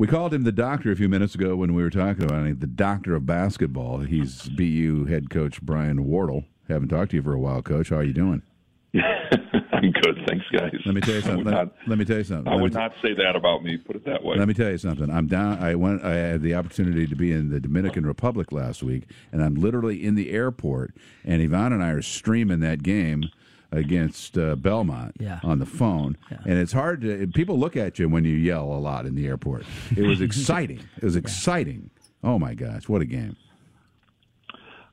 We called him the doctor a few minutes ago when we were talking about it, the doctor of basketball. He's BU head coach Brian Wardle. Haven't talked to you for a while, Coach. How are you doing? I'm good, thanks, guys. Let me tell you something. Let, not, let, me tell you something. I would not say that about me. Put it that way. Let me tell you something. I'm down. I went. I had the opportunity to be in the Dominican Republic last week, and I'm literally in the airport. And Yvonne and I are streaming that game against uh, Belmont yeah. on the phone, yeah. and it's hard to. People look at you when you yell a lot in the airport. It was exciting. it was exciting. Oh my gosh, what a game!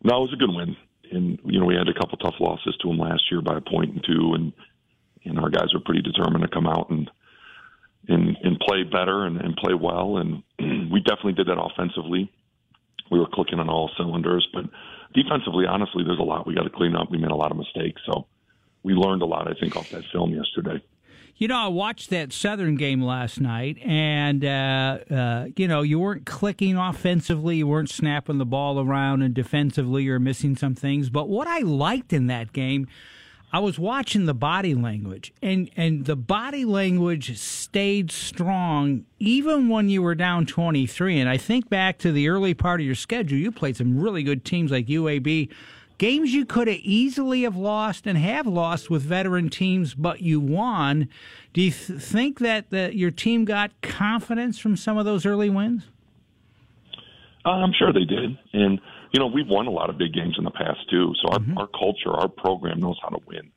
No, it was a good win, and you know we had a couple tough losses to them last year by a point and two, and and our guys were pretty determined to come out and and and play better and, and play well, and we definitely did that offensively. We were clicking on all cylinders, but defensively, honestly, there's a lot we got to clean up. We made a lot of mistakes, so we learned a lot, I think, off that film yesterday. You know, I watched that Southern game last night, and uh, uh, you know, you weren't clicking offensively, you weren't snapping the ball around, and defensively, you're missing some things. But what I liked in that game, I was watching the body language, and and the body language stayed strong even when you were down twenty three. And I think back to the early part of your schedule, you played some really good teams like UAB games you could have easily have lost and have lost with veteran teams, but you won. Do you th- think that the, your team got confidence from some of those early wins? Uh, I'm sure they did, and you know we've won a lot of big games in the past too. So our, mm-hmm. our culture, our program knows how to win,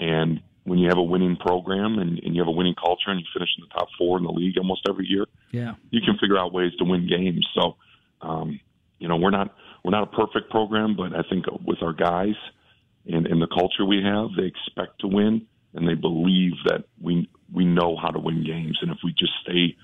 and when you have a winning program and, and you have a winning culture and you finish in the top four in the league almost every year, yeah, you can figure out ways to win games. So, um, you know, we're not we're not a perfect program, but I think with our guys and, and the culture we have, they expect to win and they believe that we we know how to win games. And if we just stay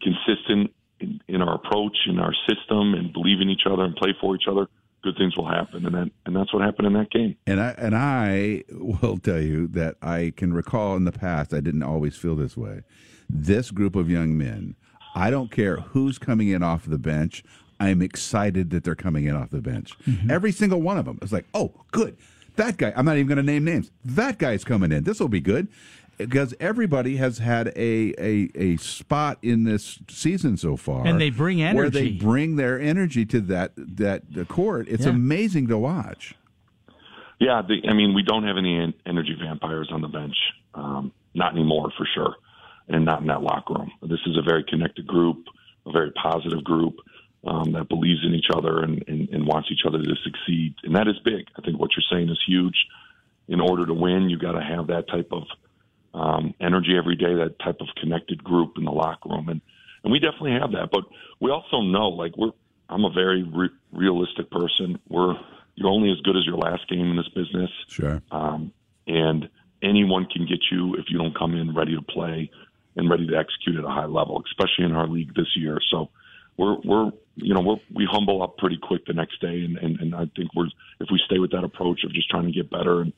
consistent in, in our approach in our system and believe in each other and play for each other, good things will happen. And that and that's what happened in that game. And I and I will tell you that I can recall in the past I didn't always feel this way. This group of young men I don't care who's coming in off the bench. I'm excited that they're coming in off the bench. Mm-hmm. Every single one of them is like, oh, good. That guy, I'm not even going to name names. That guy's coming in. This will be good because everybody has had a, a a spot in this season so far, and they bring energy. Where they bring their energy to that that the court. It's yeah. amazing to watch. Yeah, the, I mean, we don't have any energy vampires on the bench, um, not anymore for sure, and not in that locker room. This is a very connected group, a very positive group um, that believes in each other and, and, and wants each other to succeed. And that is big. I think what you're saying is huge. In order to win, you've got to have that type of um, energy every day, that type of connected group in the locker room, and and we definitely have that. But we also know, like we're, I'm a very re- realistic person. We're you're only as good as your last game in this business. Sure. Um, and anyone can get you if you don't come in ready to play and ready to execute at a high level, especially in our league this year. So we're we're you know we're, we humble up pretty quick the next day, and, and and I think we're if we stay with that approach of just trying to get better and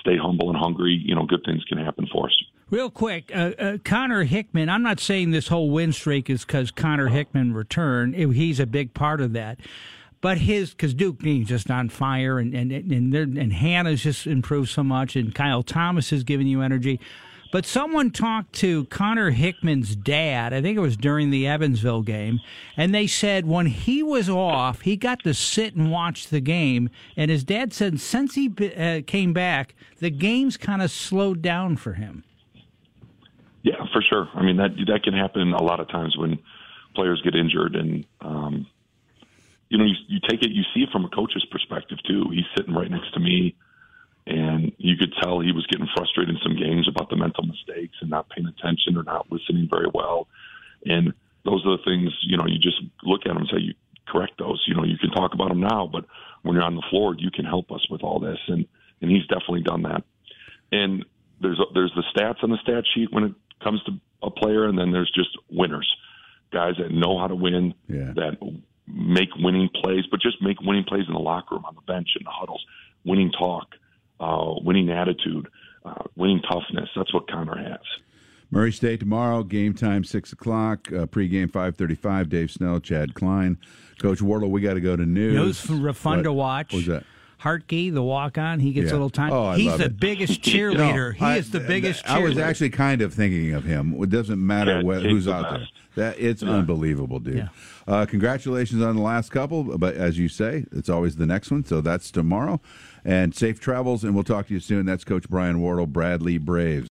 stay humble and hungry, you know, good things can happen for us. Real quick, uh, uh, Connor Hickman. I'm not saying this whole win streak is because Connor Hickman returned. He's a big part of that. But his, because Duke Deen's just on fire, and and and, and Hannah's just improved so much, and Kyle Thomas is giving you energy. But someone talked to Connor Hickman's dad, I think it was during the Evansville game, and they said when he was off, he got to sit and watch the game. And his dad said since he uh, came back, the game's kind of slowed down for him. Yeah, for sure. I mean that that can happen a lot of times when players get injured, and um, you know you, you take it, you see it from a coach's perspective too. He's sitting right next to me and you could tell he was getting frustrated in some games about the mental mistakes and not paying attention or not listening very well. And those are the things, you know, you just look at them and say, you correct those. You know, you can talk about them now, but when you're on the floor, you can help us with all this. And, and he's definitely done that. And there's, a, there's the stats on the stat sheet when it comes to a player, and then there's just winners, guys that know how to win, yeah. that make winning plays, but just make winning plays in the locker room, on the bench, in the huddles, winning talk uh, winning attitude, uh, winning toughness. That's what Connor has. Murray State tomorrow, game time six o'clock. Uh, pregame five thirty-five. Dave Snell, Chad Klein, Coach Wardle. We got to go to news. News fun to watch. What was that? Hartke, the walk on, he gets Yeah. a little time. Oh, I He's love the it. biggest No, cheerleader. he I- is the biggest cheerleader. I was actually kind of thinking of him. It doesn't matter Yeah, what, who's the out there. That it's unbelievable, dude. Yeah. Uh, congratulations on the last couple, but as you say, it's always the next one. So that's tomorrow. And safe travels, and we'll talk to you soon. That's Coach Brian Wardle, Bradley Braves.